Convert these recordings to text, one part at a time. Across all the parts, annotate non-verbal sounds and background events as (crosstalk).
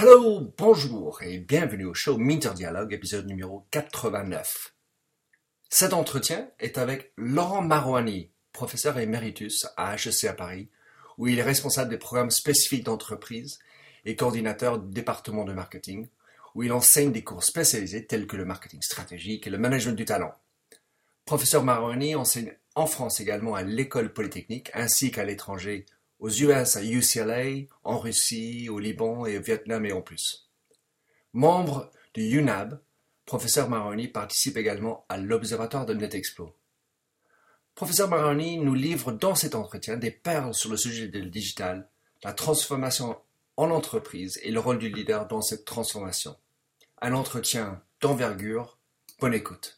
Hello, bonjour et bienvenue au show Minter Dialogue, épisode numéro 89. Cet entretien est avec Laurent Marouani, professeur éméritus à HEC à Paris, où il est responsable des programmes spécifiques d'entreprise et coordinateur du département de marketing, où il enseigne des cours spécialisés tels que le marketing stratégique et le management du talent. Professeur Marouani enseigne en France également à l'école polytechnique ainsi qu'à l'étranger aux US à UCLA, en Russie, au Liban et au Vietnam et en plus. Membre du UNAB, professeur Maroni participe également à l'Observatoire de NetExplo. Professeur Maroni nous livre dans cet entretien des perles sur le sujet du digital, la transformation en entreprise et le rôle du leader dans cette transformation. Un entretien d'envergure. Bonne écoute.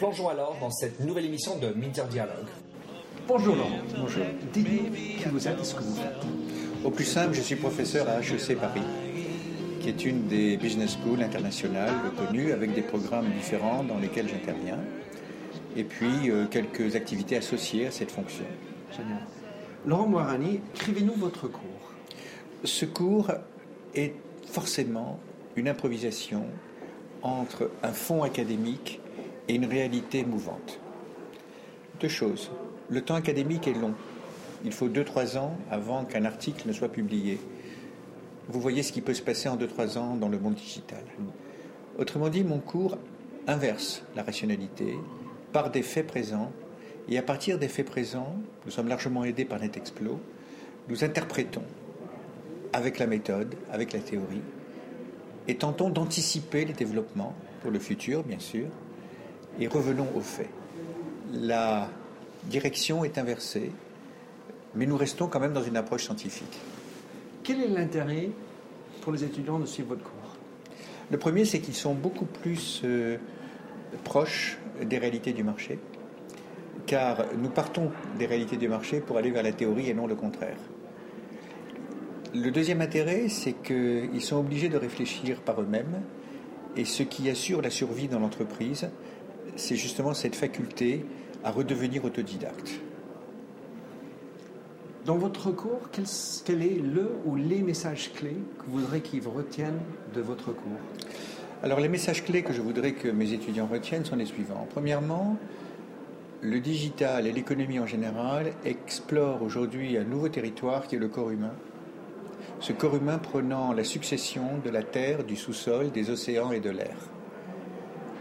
Plongeons alors dans cette nouvelle émission de Minter Dialogue. Bonjour Laurent. Bonjour. Dites-nous qui vous êtes et ce que vous faites. Au plus simple, je suis professeur à HEC Paris, qui est une des business schools internationales reconnues avec des programmes différents dans lesquels j'interviens, et puis euh, quelques activités associées à cette fonction. Génial. Laurent Moirani, écrivez-nous votre cours. Ce cours est forcément une improvisation entre un fond académique et une réalité mouvante. Deux choses. Le temps académique est long. Il faut 2-3 ans avant qu'un article ne soit publié. Vous voyez ce qui peut se passer en 2-3 ans dans le monde digital. Autrement dit, mon cours inverse la rationalité par des faits présents, et à partir des faits présents, nous sommes largement aidés par NetExplo, nous interprétons avec la méthode, avec la théorie, et tentons d'anticiper les développements pour le futur, bien sûr, et revenons aux faits. La direction est inversée, mais nous restons quand même dans une approche scientifique. Quel est l'intérêt pour les étudiants de suivre votre cours? Le premier, c'est qu'ils sont beaucoup plus euh, proches des réalités du marché, car nous partons des réalités du marché pour aller vers la théorie et non le contraire. Le deuxième intérêt, c'est qu'ils sont obligés de réfléchir par eux-mêmes, et ce qui assure la survie dans l'entreprise, c'est justement cette faculté à redevenir autodidacte. Dans votre cours, quel, est le ou les messages clés que vous voudrez qu'ils retiennent de votre cours? Alors les messages clés que je voudrais que mes étudiants retiennent sont les suivants. Premièrement, le digital et l'économie en général explorent aujourd'hui un nouveau territoire qui est le corps humain. Ce corps humain prenant la succession de la terre, du sous-sol, des océans et de l'air.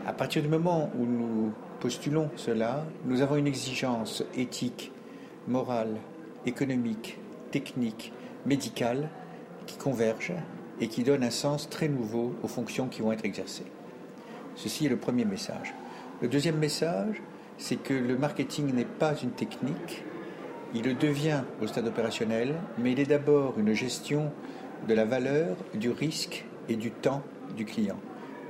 À partir du moment où nous postulons cela, nous avons une exigence éthique, morale, économique, technique, médicale qui converge et qui donne un sens très nouveau aux fonctions qui vont être exercées. Ceci est le premier message. Le deuxième message, c'est que le marketing n'est pas une technique, il le devient au stade opérationnel, mais il est d'abord une gestion de la valeur, du risque et du temps du client.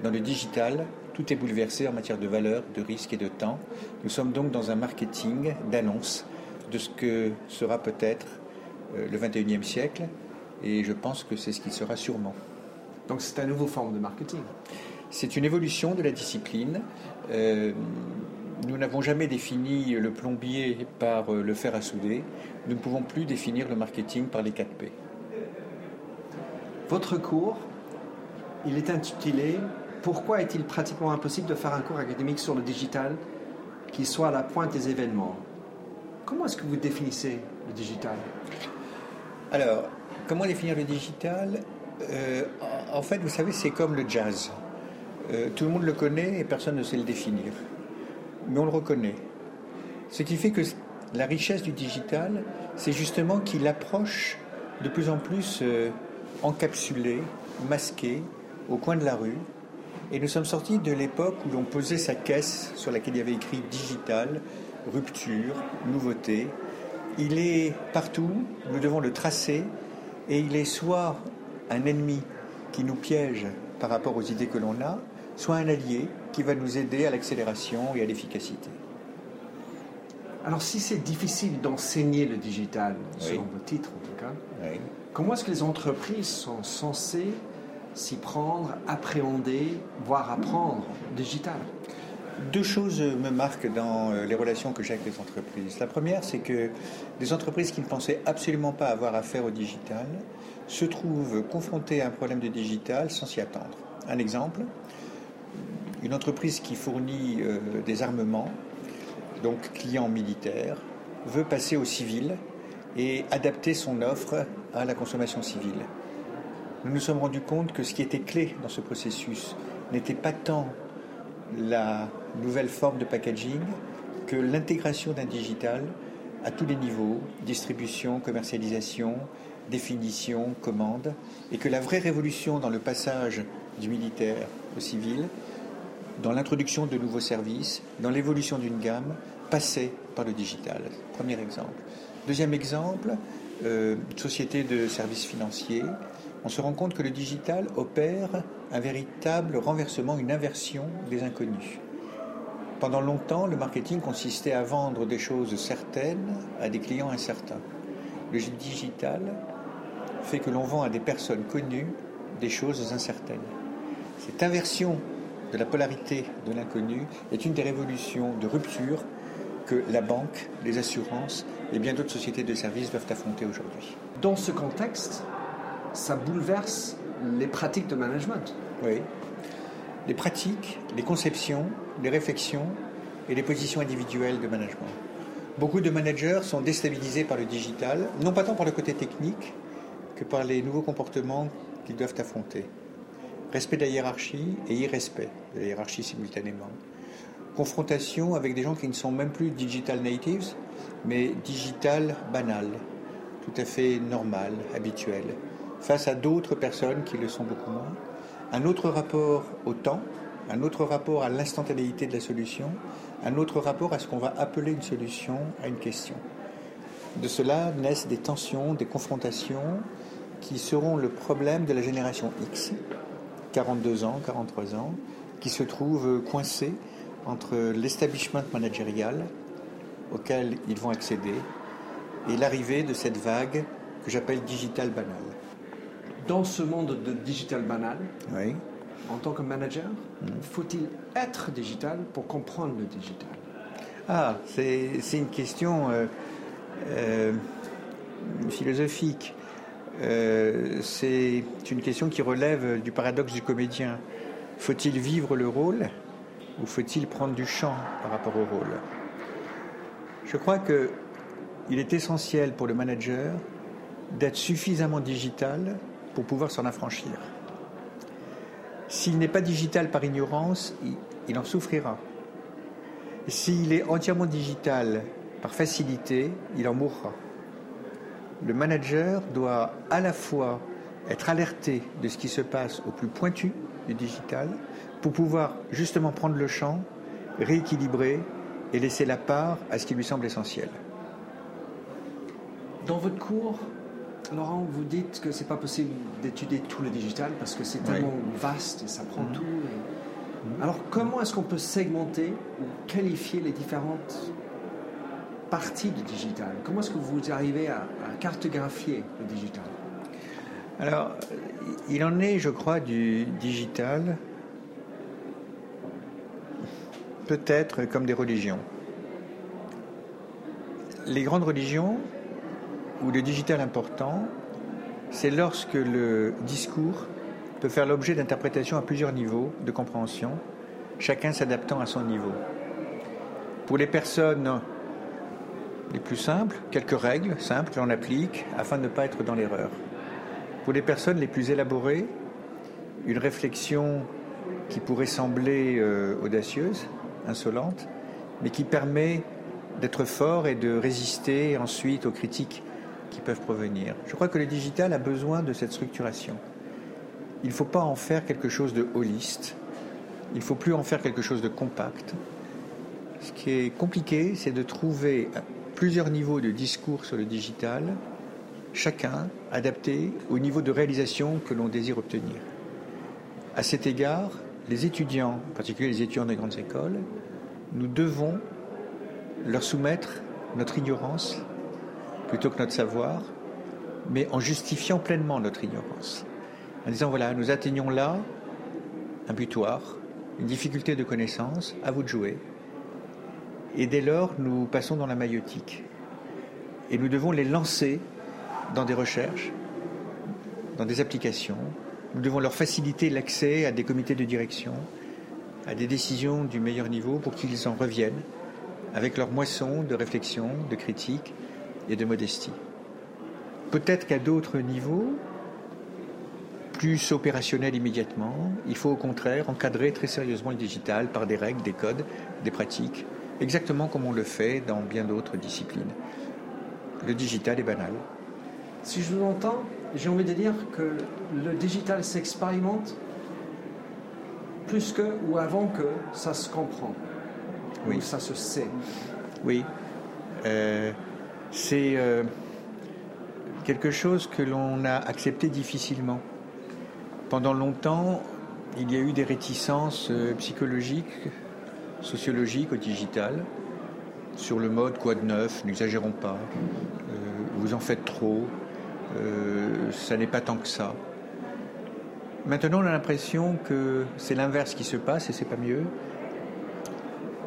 Dans le digital, tout est bouleversé en matière de valeur, de risque et de temps. Nous sommes donc dans un marketing d'annonce de ce que sera peut-être euh, le 21e siècle, et je pense que c'est ce qui sera sûrement. Donc c'est une nouvelle forme de marketing C'est une évolution de la discipline. Euh, nous n'avons jamais défini le plombier par euh, le fer à souder. Nous ne pouvons plus définir le marketing par les 4 P. Votre cours, il est intitulé pourquoi est-il pratiquement impossible de faire un cours académique sur le digital qui soit à la pointe des événements? Comment est-ce que vous définissez le digital? Alors, comment définir le digital? Euh, En fait, vous savez, c'est comme le jazz. Euh, tout le monde le connaît et personne ne sait le définir. Mais on le reconnaît. Ce qui fait que la richesse du digital, c'est justement qu'il approche de plus en plus euh, encapsulé, masqué, au coin de la rue, et nous sommes sortis de l'époque où l'on posait sa caisse sur laquelle il y avait écrit digital rupture, nouveauté. Il est partout, nous devons le tracer, et il est soit un ennemi qui nous piège par rapport aux idées que l'on a, soit un allié qui va nous aider à l'accélération et à l'efficacité. Alors si c'est difficile d'enseigner le digital, selon vos titres en tout cas, comment est-ce que les entreprises sont censées s'y prendre, appréhender, voire apprendre digital deux choses me marquent dans euh, les relations que j'ai avec les entreprises. La première, c'est que des entreprises qui ne pensaient absolument pas avoir affaire au digital se trouvent confrontées à un problème de digital sans s'y attendre. Un exemple, une entreprise qui fournit euh, des armements, donc client militaire, veut passer au civil et adapter son offre à la consommation civile. Nous nous sommes rendus compte que ce qui était clé dans ce processus n'était pas tant la nouvelle forme de packaging que l'intégration d'un digital à tous les niveaux, distribution, commercialisation, définition, commande, et que la vraie révolution dans le passage du militaire au civil, dans l'introduction de nouveaux services, dans l'évolution d'une gamme, passait par le digital. Premier exemple. Deuxième exemple, euh, société de services financiers. On se rend compte que le digital opère un véritable renversement, une inversion des inconnus. Pendant longtemps, le marketing consistait à vendre des choses certaines à des clients incertains. Le digital fait que l'on vend à des personnes connues des choses incertaines. Cette inversion de la polarité de l'inconnu est une des révolutions de rupture que la banque, les assurances et bien d'autres sociétés de services doivent affronter aujourd'hui. Dans ce contexte, ça bouleverse les pratiques de management. Oui. Les pratiques, les conceptions, les réflexions et les positions individuelles de management. Beaucoup de managers sont déstabilisés par le digital, non pas tant par le côté technique que par les nouveaux comportements qu'ils doivent affronter. Respect de la hiérarchie et irrespect de la hiérarchie simultanément. Confrontation avec des gens qui ne sont même plus digital natives, mais digital banal, tout à fait normal, habituel, face à d'autres personnes qui le sont beaucoup moins. Un autre rapport au temps, un autre rapport à l'instantanéité de la solution, un autre rapport à ce qu'on va appeler une solution à une question. De cela naissent des tensions, des confrontations qui seront le problème de la génération X, 42 ans, 43 ans, qui se trouvent coincés entre l'establishment managérial auquel ils vont accéder et l'arrivée de cette vague que j'appelle digital banal. Dans ce monde de digital banal, en tant que manager, hmm. faut-il être digital pour comprendre le digital? Ah, c'est une question euh, euh, philosophique. Euh, c'est une question qui relève du paradoxe du comédien. Faut-il vivre le rôle ou faut-il prendre du champ par rapport au rôle? Je crois qu'il est essentiel pour le manager d'être suffisamment digital pour pouvoir s'en affranchir. S'il n'est pas digital par ignorance, il, en souffrira. S'il est entièrement digital par facilité, il en mourra. Le manager doit à la fois être alerté de ce qui se passe au plus pointu du digital pour pouvoir justement prendre le champ, rééquilibrer et laisser la part à ce qui lui semble essentiel. Dans votre cours, Laurent, vous dites que c'est pas possible d'étudier tout le digital parce que c'est tellement vaste et ça prend mhm. tout. Mhm. Alors, comment est-ce qu'on peut segmenter ou qualifier les différentes parties du digital? Comment est-ce que vous arrivez à, à cartographier le digital? Alors, il en est, je crois, du digital peut-être comme des religions. Les grandes religions, où le digital important, c'est lorsque le discours peut faire l'objet d'interprétations à plusieurs niveaux de compréhension, chacun s'adaptant à son niveau. Pour les personnes les plus simples, quelques règles simples que l'on applique afin de ne pas être dans l'erreur. Pour les personnes les plus élaborées, une réflexion qui pourrait sembler euh, audacieuse, insolente, mais qui permet d'être fort et de résister ensuite aux critiques qui peuvent provenir. Je crois que le digital a besoin de cette structuration. Il ne faut pas en faire quelque chose de holiste, il ne faut plus en faire quelque chose de compact. Ce qui est compliqué, c'est de trouver plusieurs niveaux de discours sur le digital, chacun adapté au niveau de réalisation que l'on désire obtenir. À cet égard, les étudiants, en particulier les étudiants des grandes écoles, nous devons leur soumettre notre ignorance plutôt que notre savoir, mais en justifiant pleinement notre ignorance. En disant, voilà, nous atteignons là un butoir, une difficulté de connaissance, à vous de jouer. Et dès lors, nous passons dans la maïotique. Et nous devons les lancer dans des recherches, dans des applications. Nous devons leur faciliter l'accès à des comités de direction, à des décisions du meilleur niveau pour qu'ils en reviennent avec leur moisson de réflexion, de critique et de modestie. Peut-être qu'à d'autres niveaux, plus opérationnels immédiatement, il faut au contraire encadrer très sérieusement le digital par des règles, des codes, des pratiques, exactement comme on le fait dans bien d'autres disciplines. Le digital est banal. Si je vous entends, j'ai envie de dire que le digital s'expérimente plus que ou avant que ça se comprend. Oui. ça se sait. Oui. Euh, c'est euh, quelque chose que l'on a accepté difficilement. Pendant longtemps, il y a eu des réticences euh, psychologiques, sociologiques au digital, sur le mode quoi de neuf, n'exagérons pas, vous en faites trop, ça n'est pas tant que ça. Maintenant, on a l'impression que c'est l'inverse qui se passe et c'est pas mieux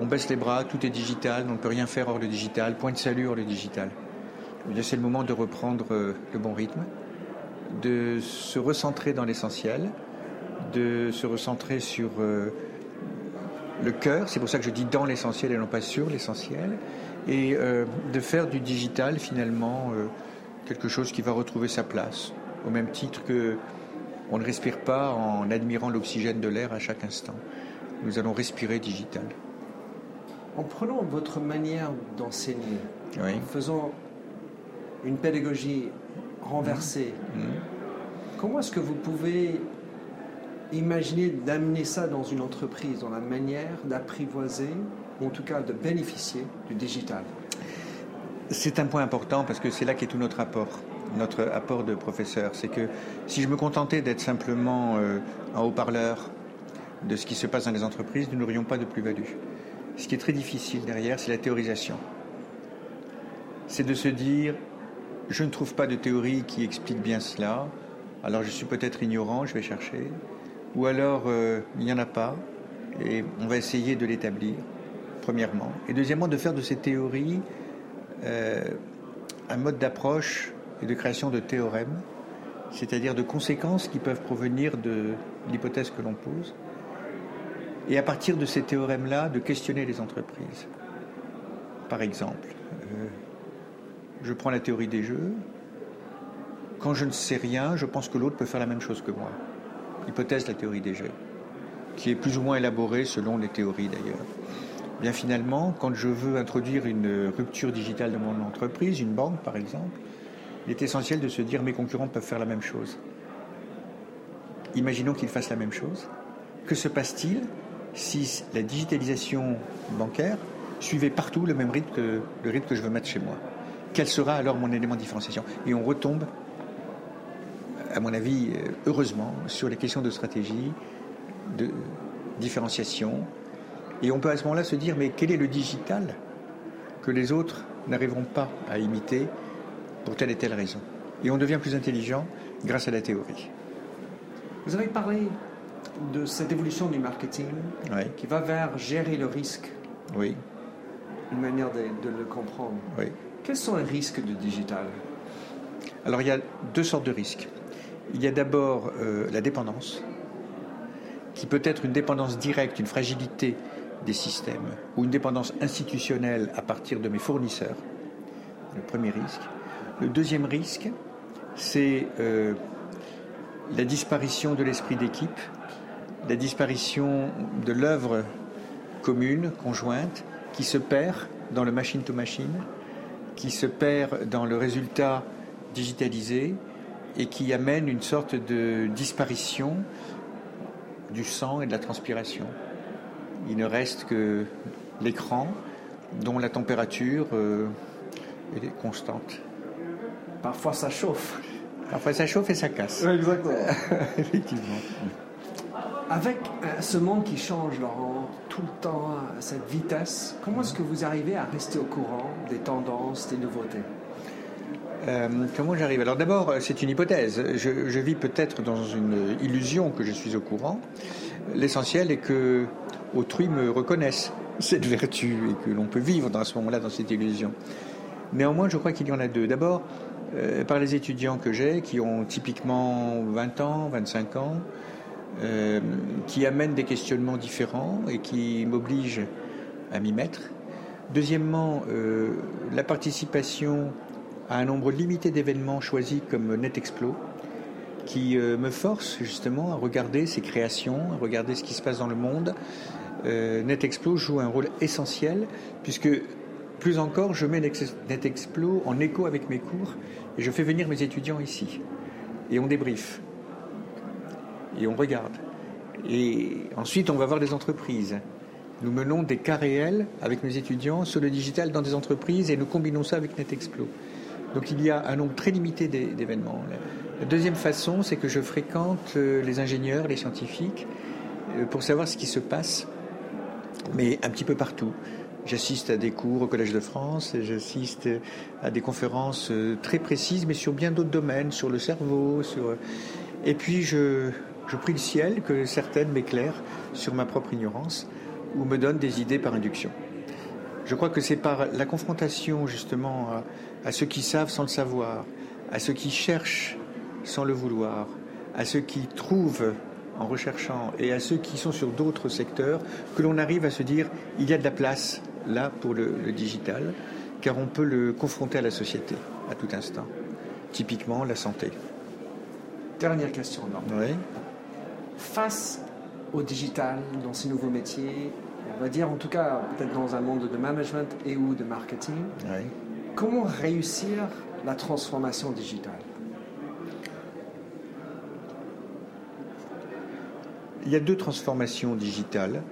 on baisse les bras, tout est digital, on ne peut rien faire hors le digital, point de salut hors le digital. C'est le moment de reprendre euh, le bon rythme, de se recentrer dans l'essentiel, de se recentrer sur euh, le cœur, c'est pour ça que je dis dans l'essentiel et non pas sur l'essentiel, et euh, de faire du digital finalement quelque chose qui va retrouver sa place, au même titre que on ne respire pas en admirant l'oxygène de l'air à chaque instant. Nous allons respirer digital en prenant votre manière d'enseigner, en faisant une pédagogie renversée, mmh. Mmh. comment est-ce que vous pouvez imaginer d'amener ça dans une entreprise, dans la manière d'apprivoiser, ou en tout cas de bénéficier du digital? C'est un point important parce que c'est là qu'est tout notre apport notre apport de professeur. C'est que si je me contentais d'être simplement euh, un haut-parleur de ce qui se passe dans les entreprises, nous n'aurions pas de plus-value. Ce qui est très difficile derrière, c'est la théorisation. C'est de se dire, je ne trouve pas de théorie qui explique bien cela, alors je suis peut-être ignorant, je vais chercher, ou alors euh, il n'y en a pas, et on va essayer de l'établir, premièrement. Et deuxièmement, de faire de ces théories euh, un mode d'approche et de création de théorèmes, c'est-à-dire de conséquences qui peuvent provenir de l'hypothèse que l'on pose, et à partir de ces théorèmes-là, de questionner les entreprises. Par exemple, euh, je prends la théorie des jeux. Quand je ne sais rien, je pense que l'autre peut faire la même chose que moi. Hypothèse de la théorie des jeux, qui est plus ou moins élaborée selon les théories d'ailleurs. Bien finalement, quand je veux introduire une rupture digitale dans mon entreprise, une banque par exemple, il est essentiel de se dire mes concurrents peuvent faire la même chose. Imaginons qu'ils fassent la même chose. Que se passe-t-il si la digitalisation bancaire suivait partout le même rythme que le rythme que je veux mettre chez moi. Quel sera alors mon élément de différenciation? Et on retombe, à mon avis, euh, heureusement, sur les questions de stratégie, de différenciation. Et on peut à ce moment-là se dire, mais quel est le digital que les autres n'arriveront pas à imiter pour telle et telle raison? Et on devient plus intelligent grâce à la théorie. Vous avez parlé de cette évolution du marketing qui va vers gérer le risque. Oui. Une manière de, le comprendre. Oui. Quels sont les risques du digital? Alors il y a deux sortes de risques. Il y a d'abord euh, la dépendance, qui peut être une dépendance directe, une fragilité des systèmes, ou une dépendance institutionnelle à partir de mes fournisseurs. Le premier risque. Le deuxième risque, c'est euh, la disparition de l'esprit d'équipe, la disparition de l'œuvre commune, conjointe, qui se perd dans le machine-to-machine, qui se perd dans le résultat digitalisé et qui amène une sorte de disparition du sang et de la transpiration. Il ne reste que l'écran dont la température est constante. Parfois ça chauffe. Parfois ça chauffe et ça casse. Exactement. (laughs) Effectivement. Avec euh, ce monde qui change, Laurent, tout le temps, à cette vitesse, comment est-ce que vous arrivez à rester au courant des tendances, des nouveautés? Euh, comment j'arrive? Alors d'abord, c'est une hypothèse. Je, vis peut-être dans une illusion que je suis au courant. L'essentiel est que autrui me reconnaisse (laughs) cette vertu et que l'on peut vivre dans ce moment-là dans cette illusion. Néanmoins, je crois qu'il y en a deux. D'abord, euh, par les étudiants que j'ai, qui ont typiquement 20 ans, 25 ans, euh, qui amènent des questionnements différents et qui m'obligent à m'y mettre. Deuxièmement, euh, la participation à un nombre limité d'événements choisis comme NetExplo, qui me force justement à regarder ces créations, à regarder ce qui se passe dans le monde. NetExplo joue un rôle essentiel puisque plus encore, je mets NetExplo en écho avec mes cours et je fais venir mes étudiants ici. Et on débriefe. Et on regarde. Et ensuite, on va voir les entreprises. Nous menons des cas réels avec mes étudiants sur le digital dans des entreprises et nous combinons ça avec NetExplo. Donc il y a un nombre très limité d'événements. La deuxième façon, c'est que je fréquente euh, les ingénieurs, les scientifiques, euh, pour savoir ce qui se passe, mais un petit peu partout. J'assiste à des cours au Collège de France, j'assiste à des conférences euh, très précises, mais sur bien d'autres domaines, sur le cerveau, sur... Et puis je, je prie le ciel que certaines m'éclairent sur ma propre ignorance ou me donnent des idées par induction. Je crois que c'est par la confrontation justement à, à, ceux qui savent sans le savoir, à ceux qui cherchent sans le vouloir, à ceux qui trouvent en recherchant et à ceux qui sont sur d'autres secteurs que l'on arrive à se dire il y a de la place là pour le, digital, car on peut le confronter à la société à tout instant. Typiquement la santé. Dernière question, Oui. Face au digital, dans ces nouveaux métiers, on va dire en tout cas peut-être dans un monde de management et ou de marketing, comment réussir la transformation digitale? Il y a deux transformations digitales.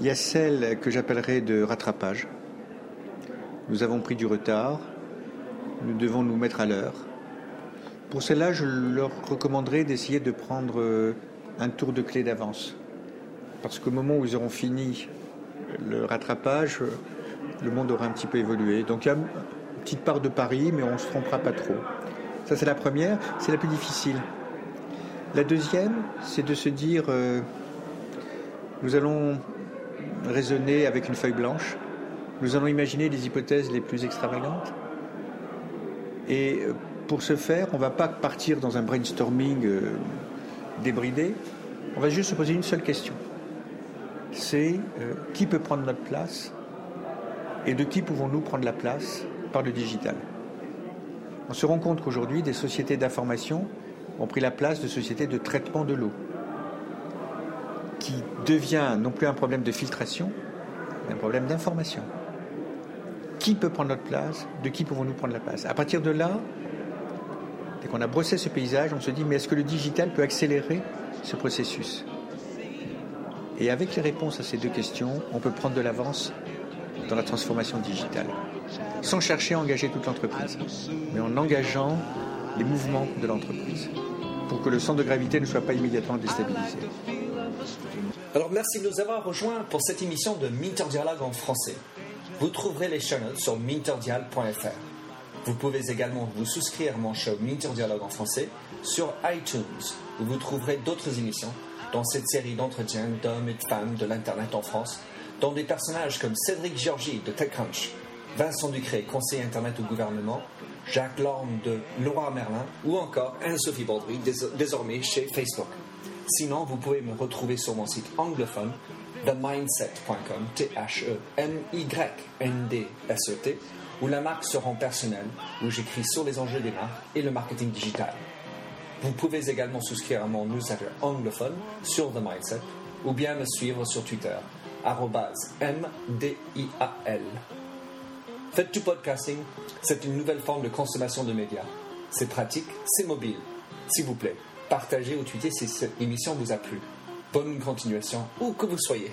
Il y a celle que j'appellerais de rattrapage. Nous avons pris du retard, nous devons nous mettre à l'heure. Pour cela, je leur recommanderais d'essayer de prendre euh, un tour de clé d'avance. Parce qu'au moment où ils auront fini le rattrapage, le monde aura un petit peu évolué. Donc il y a une petite part de pari, mais on ne se trompera pas trop. Ça, c'est la première, c'est la plus difficile. La deuxième, c'est de se dire, euh, nous allons raisonner avec une feuille blanche. Nous allons imaginer les hypothèses les plus extravagantes. Et euh, pour ce faire, on ne va pas partir dans un brainstorming euh, débridé. On va juste se poser une seule question. C'est euh, qui peut prendre notre place et de qui pouvons-nous prendre la place par le digital? On se rend compte qu'aujourd'hui, des sociétés d'information ont pris la place de sociétés de traitement de l'eau qui devient non plus un problème de filtration, mais un problème d'information. Qui peut prendre notre place? De qui pouvons-nous prendre la place? À partir de là, dès qu'on a brossé ce paysage, on se dit mais est-ce que le digital peut accélérer ce processus? Et avec les réponses à ces deux questions, on peut prendre de l'avance dans la transformation digitale, sans chercher à engager toute l'entreprise, mais en engageant les mouvements de l'entreprise, pour que le centre de gravité ne soit pas immédiatement déstabilisé. Alors merci de nous avoir rejoints pour cette émission de Minter Dialogue en français. Vous trouverez les chaînes sur minterdial.fr. Vous pouvez également vous souscrire à mon show Minter Dialogue en français sur iTunes, où vous trouverez d'autres émissions dans cette série d'entretiens d'hommes et de femmes de l'Internet en France, dont des personnages comme Cédric Georgie de TechCrunch, Vincent Ducré, conseiller Internet au gouvernement, Jacques Lorme de Laura Merlin ou encore Anne-Sophie Baudry, désormais chez Facebook. Sinon, vous pouvez me retrouver sur mon site anglophone themindset.com, T-H-E-M-Y-N-D-S-E-T, où la marque se rend personnelle, où j'écris sur les enjeux des marques et le marketing digital. Vous pouvez également souscrire à mon newsletter anglophone sur The Mindset ou bien me suivre sur Twitter, M-D-I-A-L. Faites du podcasting, c'est une nouvelle forme de consommation de médias. C'est pratique, c'est mobile. S'il vous plaît, partagez ou tweetez si cette émission vous a plu. Bonne continuation, où que vous soyez.